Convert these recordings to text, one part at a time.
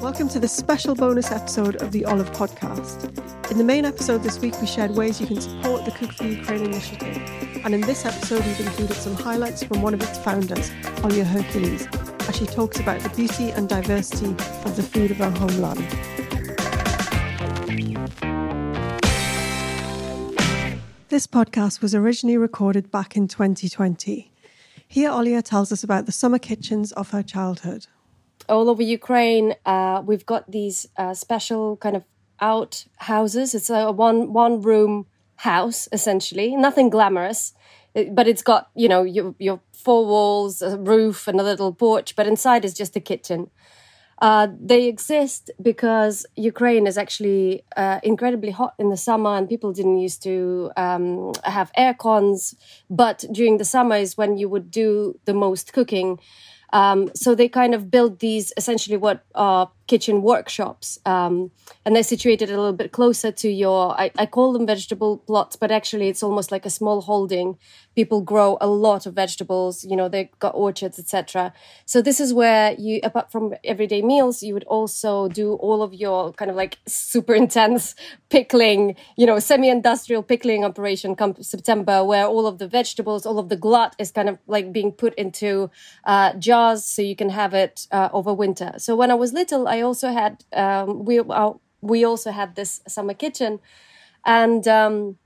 Welcome to this special bonus episode of the Olive Podcast. In the main episode this week, we shared ways you can support the Cook for Ukraine initiative. And in this episode, we've included some highlights from one of its founders, Olia Hercules, as she talks about the beauty and diversity of the food of our homeland. This podcast was originally recorded back in 2020. Here, Olya tells us about the summer kitchens of her childhood. All over Ukraine, uh, we've got these uh, special kind of out houses. It's a one one room house essentially, nothing glamorous, but it's got you know your your four walls, a roof, and a little porch. But inside is just a kitchen. Uh, they exist because Ukraine is actually uh, incredibly hot in the summer, and people didn't used to um, have air cons. But during the summer is when you would do the most cooking. Um, so they kind of build these essentially what are kitchen workshops, um, and they're situated a little bit closer to your. I, I, call them vegetable plots, but actually it's almost like a small holding. People grow a lot of vegetables. You know, they've got orchards, etc. So this is where you, apart from everyday meals, you would also do all of your kind of like super intense pickling. You know, semi-industrial pickling operation come September, where all of the vegetables, all of the glut is kind of like being put into uh, jars so you can have it uh, over winter. So when I was little, I I also had um, we uh, we also had this summer kitchen, and um,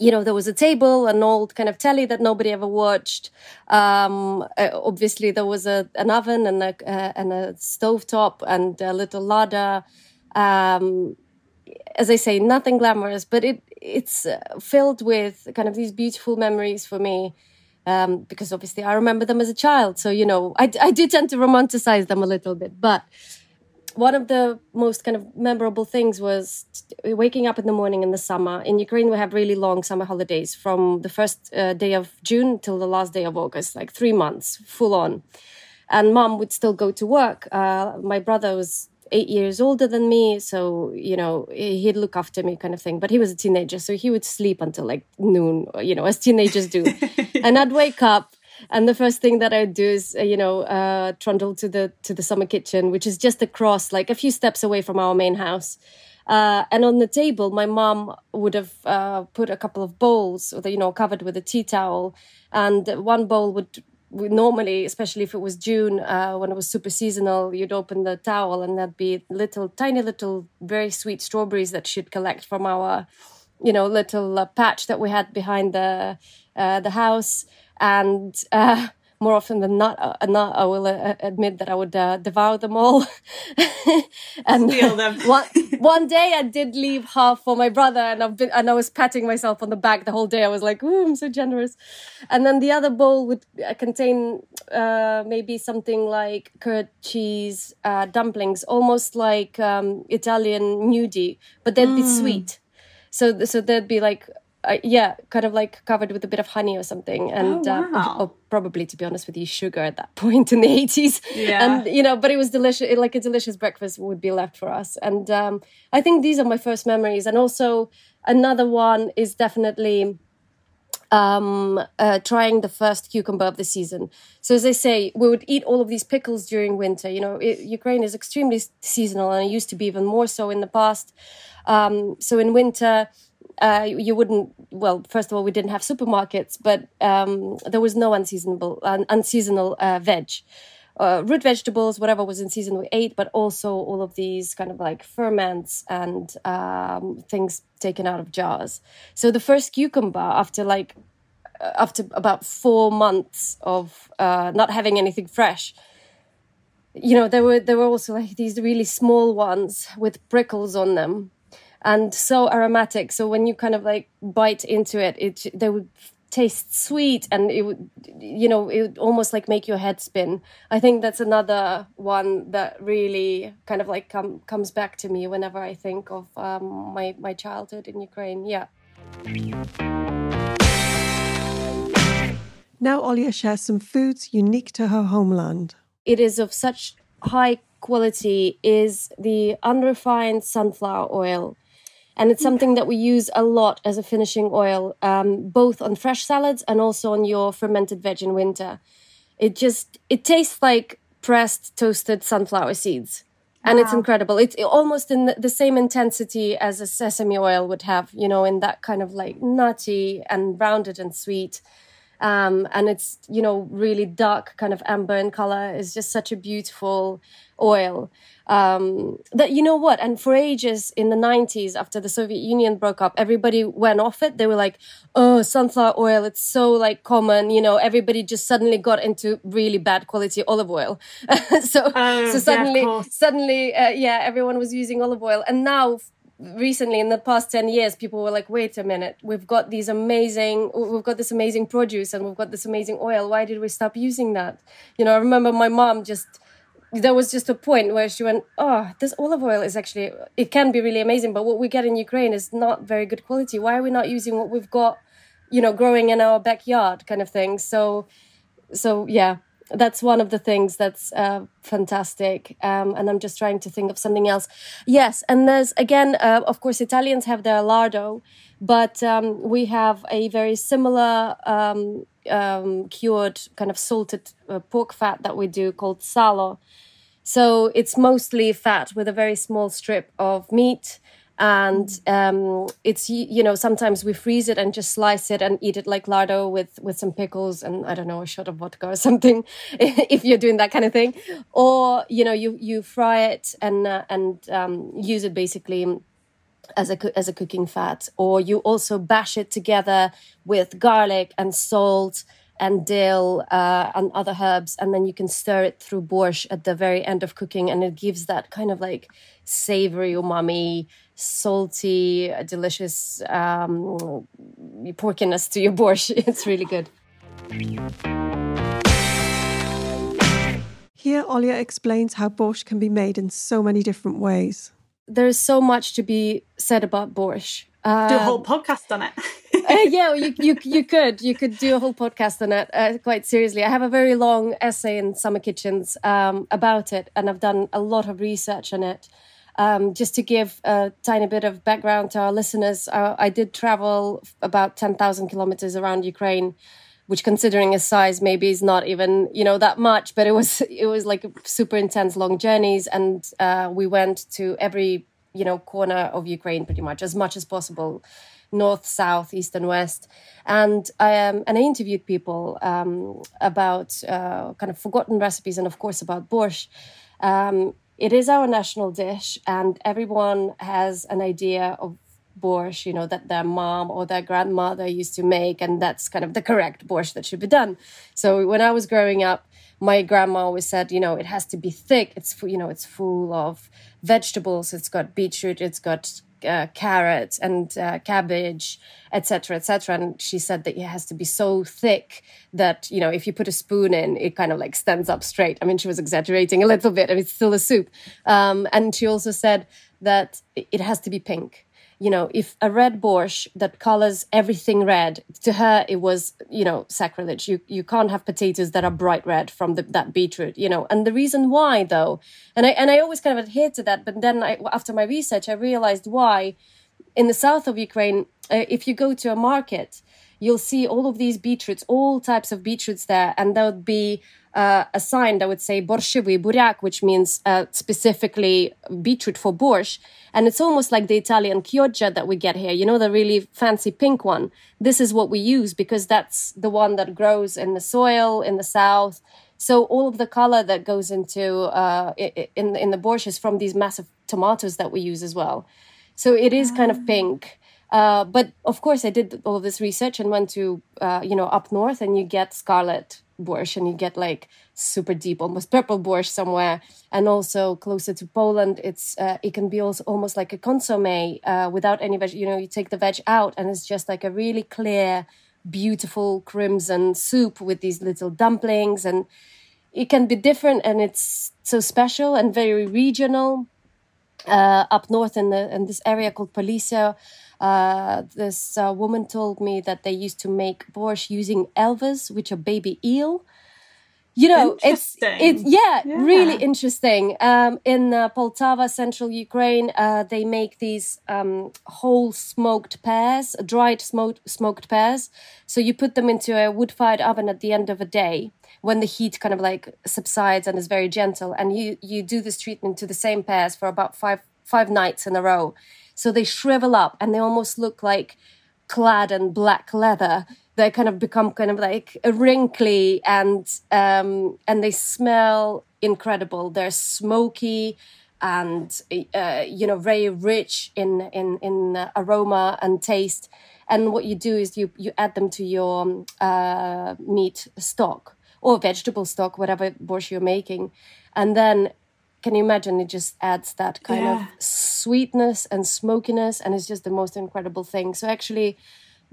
you know there was a table, an old kind of telly that nobody ever watched. Um, uh, obviously, there was a an oven and a uh, and a stove top and a little ladder. Um, as I say, nothing glamorous, but it it's uh, filled with kind of these beautiful memories for me. Um, because obviously I remember them as a child. So, you know, I, I do tend to romanticize them a little bit. But one of the most kind of memorable things was waking up in the morning in the summer. In Ukraine, we have really long summer holidays from the first uh, day of June till the last day of August, like three months, full on. And mom would still go to work. Uh, my brother was eight years older than me, so you know he'd look after me, kind of thing. But he was a teenager, so he would sleep until like noon, you know, as teenagers do. and I'd wake up and the first thing that I do is, uh, you know, uh, trundle to the to the summer kitchen, which is just across, like a few steps away from our main house. Uh, and on the table, my mom would have uh, put a couple of bowls, you know, covered with a tea towel, and one bowl would normally, especially if it was June, uh, when it was super seasonal, you'd open the towel and there'd be little, tiny little, very sweet strawberries that she'd collect from our, you know, little uh, patch that we had behind the uh, the house and uh, more often than not, uh, not I will uh, admit that I would uh, devour them all. and Steal them. one, one day I did leave half for my brother, and I've been and I was patting myself on the back the whole day. I was like, "Ooh, I'm so generous." And then the other bowl would uh, contain uh, maybe something like curd cheese uh, dumplings, almost like um, Italian gnudi, but they'd mm. be sweet. So so there'd be like uh, yeah, kind of like covered with a bit of honey or something, and oh, uh, wow. uh, or probably, to be honest with you, sugar at that point in the eighties. Yeah, and you know, but it was delicious. Like a delicious breakfast would be left for us, and um, I think these are my first memories. And also another one is definitely um, uh, trying the first cucumber of the season. So as I say, we would eat all of these pickles during winter. You know, it, Ukraine is extremely seasonal, and it used to be even more so in the past. Um, so in winter uh, you wouldn't. Well, first of all, we didn't have supermarkets, but um, there was no unseasonable, un- unseasonal uh, veg. uh, root vegetables, whatever was in season, we ate, but also all of these kind of like ferments and um, things taken out of jars. So the first cucumber, after like uh, after about four months of uh, not having anything fresh, you know, there were there were also like these really small ones with prickles on them, and so aromatic. So when you kind of like bite into it, it they would taste sweet and it would you know it would almost like make your head spin. I think that's another one that really kind of like come, comes back to me whenever i think of um, my my childhood in ukraine. Yeah. Now Olia shares some foods unique to her homeland. It is of such high quality is the unrefined sunflower oil and it's something that we use a lot as a finishing oil, um, both on fresh salads and also on your fermented veg in winter. It just it tastes like pressed toasted sunflower seeds, and wow. it's incredible. It's almost in the same intensity as a sesame oil would have, you know, in that kind of like nutty and rounded and sweet. Um, and it's you know really dark kind of amber in color. It's just such a beautiful oil. Um, that you know what? And for ages in the 90s after the soviet union broke up everybody went off it. They were like oh sunflower oil it's so like common you know? Everybody just suddenly got into really bad quality olive oil. So oh, so suddenly yeah, suddenly uh, yeah everyone was using olive oil. And now recently in the past 10 years people were like wait a minute we've got these amazing we've got this amazing produce and we've got this amazing oil why did we stop using that you know i remember my mom just there was just a point where she went, "Oh, this olive oil is actually it can be really amazing, but what we get in Ukraine is not very good quality. Why are we not using what we've got, you know, growing in our backyard, kind of thing?" So, so yeah, that's one of the things that's uh, fantastic. Um, and I'm just trying to think of something else. Yes, and there's again, uh, of course, Italians have their lardo, but um, we have a very similar. Um, um, cured kind of salted uh, pork fat that we do called salo. So it's mostly fat with a very small strip of meat. And um, it's you know sometimes we freeze it and just slice it and eat it like lardo with with some pickles and I don't know a shot of vodka or something if you're doing that kind of thing, or you know you you fry it and uh, and um, use it basically as a as a cooking fat. Or you also bash it together with garlic and salt and dill uh, and other herbs and then you can stir it through borscht at the very end of cooking and it gives that kind of like savory umami salty delicious um, porkiness to your borscht. It's really good. Here Olia explains how borscht can be made in so many different ways. There's so much to be said about borscht. Do a whole podcast on it. uh, yeah, you, you you could you could do a whole podcast on it. Uh, quite seriously, I have a very long essay in Summer Kitchens um, about it, and I've done a lot of research on it. Um, just to give a tiny bit of background to our listeners, uh, I did travel about ten thousand kilometers around Ukraine which considering his size maybe is not even you know that much but it was it was like super intense long journeys and uh, we went to every you know corner of ukraine pretty much as much as possible north south east and west. And i um, and i interviewed people um, about uh, kind of forgotten recipes and of course about borscht. Um, it is our national dish and everyone has an idea of borscht, you know, that their mom or their grandmother used to make, and that's kind of the correct borscht that should be done. So when I was growing up, my grandma always said, you know, it has to be thick. It's you know, it's full of vegetables. It's got beetroot. It's got uh, carrots and uh, cabbage, etc., etc. And she said that it has to be so thick that you know if you put a spoon in, it kind of like stands up straight. I mean, she was exaggerating a little bit. I mean, it's still a soup. Um, and she also said that it has to be pink you know, if a red borscht that colors everything red, to her it was, you know, sacrilege. You you can't have potatoes that are bright red from the, that beetroot, you know. And the reason why, though, and I and I always kind of adhere to that, but then I, after my research, I realized why. In the south of Ukraine, uh, if you go to a market, you'll see all of these beetroots, all types of beetroots there, and there would be uh, a sign that would say borshevi buryak, which means uh, specifically beetroot for borscht. And it's almost like the Italian chioggia that we get here, you know, the really fancy pink one. This is what we use because that's the one that grows in the soil in the south. So all of the color that goes into uh, in in the borscht is from these massive tomatoes that we use as well. So it is kind of ah. pink. Uh, but of course, I did all of this research and went to uh, you know up north, and you get scarlet borscht, and you get like super deep, almost purple borscht somewhere, and also closer to Poland, it's uh, it can be also almost like a consomme uh, without any veg. You know, you take the veg out, and it's just like a really clear, beautiful crimson soup with these little dumplings, and it can be different, and it's so special and very regional. Uh, up north in the in this area called Polissia. Uh, this uh, woman told me that they used to make borscht using elvers, which are baby eel. You know, it's it's yeah, yeah, really interesting. Um, in uh, Poltava, central Ukraine, uh, they make these um, whole smoked pears, dried smoked smoked pears. So you put them into a wood-fired oven at the end of a day when the heat kind of like subsides and is very gentle, and you you do this treatment to the same pears for about five five nights in a row so they shrivel up and they almost look like clad in black leather. They kind of become kind of like wrinkly and um, and they smell incredible. They're smoky and uh, you know very rich in in in aroma and taste. And what you do is you you add them to your uh, meat stock or vegetable stock, whatever borscht you're making, and then can you imagine? It just adds that kind yeah. of sweetness and smokiness and it's just the most incredible thing. So actually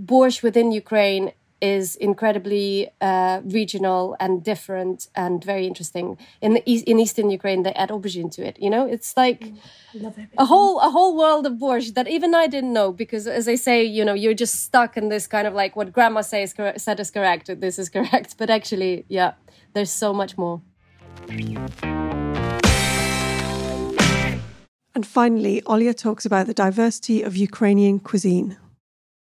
borscht within ukraine is incredibly uh, regional and different and very interesting. In the east, in eastern ukraine they add aubergine to it you know? It's like mm, a whole a whole world of borscht that even i didn't know because as i say you know you're just stuck in this kind of like what grandma says said is correct this is correct. But actually yeah there's so much more and finally, Olia talks about the diversity of Ukrainian cuisine.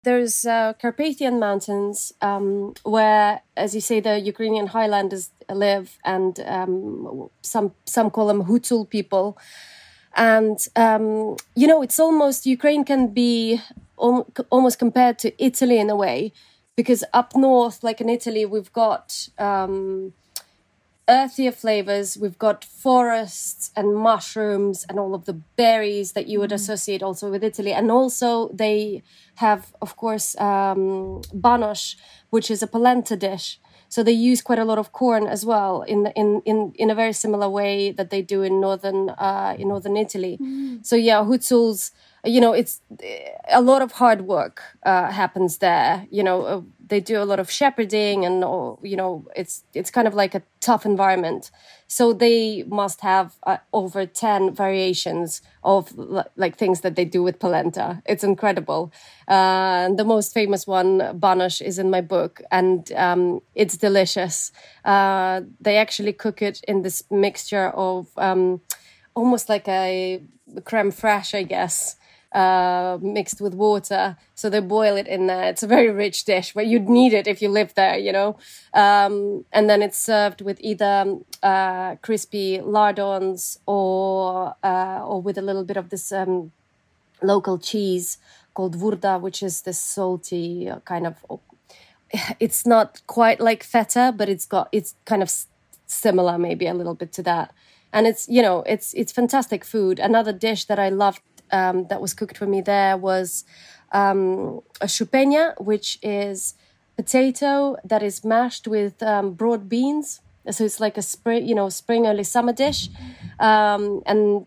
There's uh, Carpathian Mountains, um, where, as you say, the Ukrainian Highlanders live, and um, some some call them Hutsul people. And um, you know, it's almost Ukraine can be al- almost compared to Italy in a way, because up north, like in Italy, we've got um, earthier flavors. We've got forests and mushrooms and all of the berries that you would mm. associate also with Italy. And also, they have, of course, um, banosh, which is a polenta dish. So they use quite a lot of corn as well in in in in a very similar way that they do in northern uh, in northern Italy. Mm. So yeah, Hutsuls you know it's a lot of hard work uh, happens there you know uh, they do a lot of shepherding and you know it's it's kind of like a tough environment. So they must have uh, over 10 variations of like things that they do with polenta. It's incredible. Uh, the most famous one banosh is in my book and um, it's delicious. Uh, they actually cook it in this mixture of um, almost like a creme fraiche i guess uh, mixed with water. So they boil it in there. It's a very rich dish, but you'd need it if you live there, you know. Um, and then it's served with either uh, crispy lardons or uh, or with a little bit of this um, local cheese called vurda, which is this salty kind of. It's not quite like feta, but it's got it's kind of similar, maybe a little bit to that and it's you know it's it's fantastic food another dish that i loved um, that was cooked for me there was um, a chupenia, which is potato that is mashed with um, broad beans. So it's like a spring, you know, spring early summer dish, um, and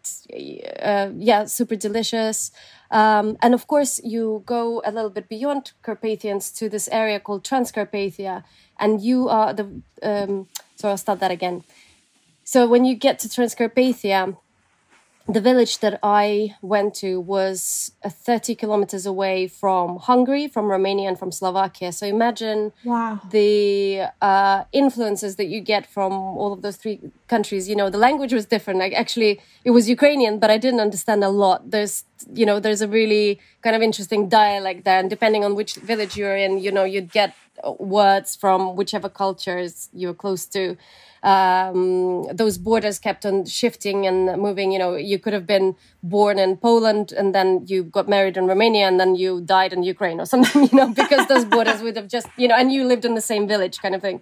uh, yeah, super delicious. Um, and of course, you go a little bit beyond Carpathians to this area called Transcarpathia, and you are the. Um, so I'll start that again. So when you get to Transcarpathia, the village that I went to was uh, 30 kilometers away from Hungary, from Romania, and from Slovakia. So imagine wow. the uh, influences that you get from all of those three countries. You know, the language was different. Like actually, it was Ukrainian, but I didn't understand a lot. There's, you know, there's a really kind of interesting dialect there, and depending on which village you're in, you know, you'd get words from whichever cultures you're close to um, those borders kept on shifting and moving. You know, you could have been born in Poland and then you got married in Romania and then you died in Ukraine or something. You know, because those borders would have just you know, and you lived in the same village, kind of thing.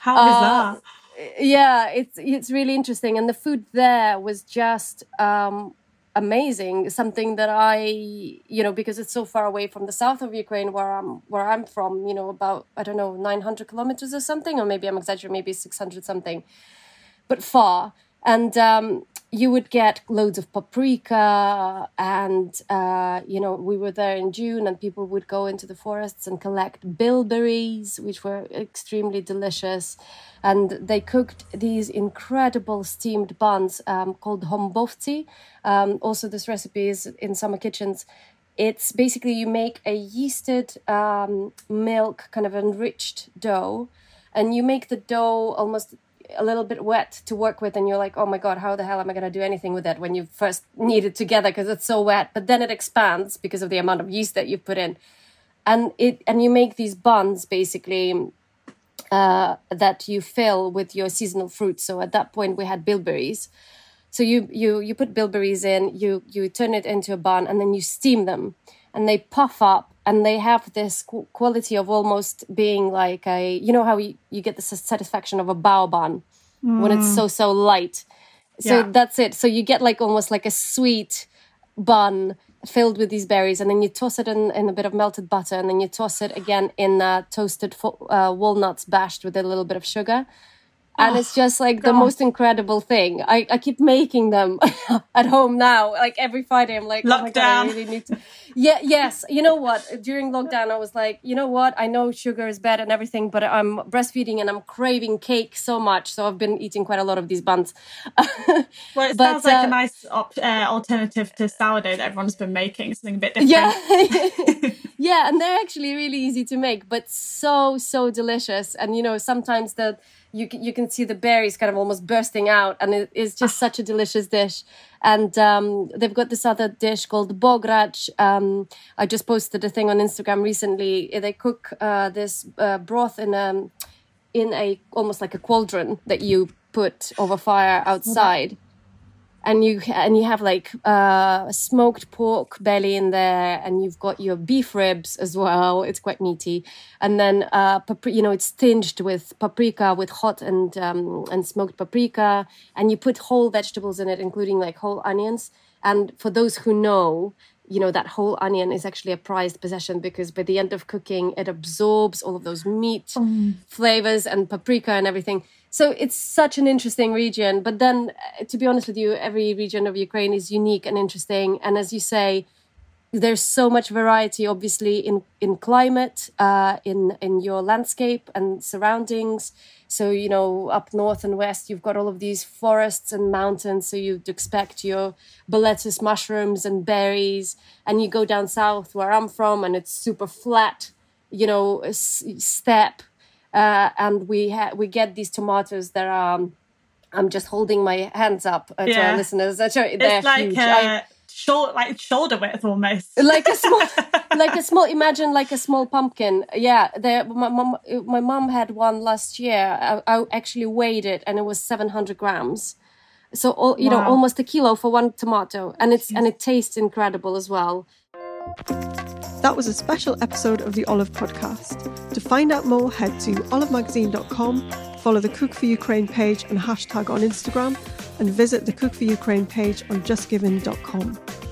How is uh, that? yeah, it's it's really interesting, and the food there was just um, amazing. Something that I, you know, because it's so far away from the south of Ukraine, where I'm where I'm from, you know, about I don't know nine hundred kilometers or something, or maybe I'm exaggerating, maybe six hundred something, but far. And um, you would get loads of paprika and uh, you know we were there in june and people would go into the forests and collect bilberries which were extremely delicious. And they cooked these incredible steamed buns um, called hombovci. Um, also this recipe is in summer kitchens. It's basically you make a yeasted um, milk kind of enriched dough and you make the dough almost a little bit wet to work with and you're like oh my god how the hell am i going to do anything with it when you first knead it together because it's so wet but then it expands because of the amount of yeast that you've put in. And it and you make these buns basically uh, that you fill with your seasonal fruits so at that point we had bilberries. So you you you put bilberries in you you turn it into a bun and then you steam them. And they puff up and they have this quality of almost being like a you know how you, you get the satisfaction of a bao bun mm. when it's so so light so yeah. that's it so you get like almost like a sweet bun filled with these berries and then you toss it in, in a bit of melted butter and then you toss it again in uh, toasted uh, walnuts bashed with a little bit of sugar and oh, it's just like God. the most incredible thing. I, I keep making them at home now. Like every Friday, I'm like, lockdown. Oh God, I really need to. Yeah, yes. You know what? During lockdown, I was like, you know what? I know sugar is bad and everything, but I'm breastfeeding and I'm craving cake so much. So I've been eating quite a lot of these buns. well, it but, sounds like uh, a nice op- uh, alternative to sourdough that everyone's been making. Something a bit different. Yeah, yeah, and they're actually really easy to make, but so so delicious. And you know, sometimes the you can, you can see the berries kind of almost bursting out, and it is just such a delicious dish. And um, they've got this other dish called bograch. Um, I just posted a thing on Instagram recently. They cook uh, this uh, broth in a in a almost like a cauldron that you put over fire outside and you and you have like uh, smoked pork belly in there, and you've got your beef ribs as well. It's quite meaty, and then uh, you know it's tinged with paprika, with hot and um, and smoked paprika, and you put whole vegetables in it, including like whole onions. And for those who know, you know that whole onion is actually a prized possession because by the end of cooking, it absorbs all of those meat mm. flavors and paprika and everything so it's such an interesting region. But then, uh, to be honest with you, every region of Ukraine is unique and interesting. And as you say, there's so much variety, obviously, in in climate, uh, in in your landscape and surroundings. So you know, up north and west, you've got all of these forests and mountains. So you'd expect your boletus mushrooms and berries, and you go down south, where I'm from, and it's super flat. You know, steppe uh, and we ha- we get these tomatoes that are. Um, I'm just holding my hands up uh, yeah. to our listeners. They're it's like huge. Uh, short, like shoulder width almost. Like a small, like a small. Imagine like a small pumpkin. Yeah, my mom, my mom had one last year. I, I actually weighed it, and it was 700 grams. So all, you wow. know, almost a kilo for one tomato, and it's Jeez. and it tastes incredible as well. That was a special episode of the Olive Podcast. To find out more, head to olivemagazine.com, follow the Cook for Ukraine page and hashtag on Instagram, and visit the Cook for Ukraine page on justgiving.com.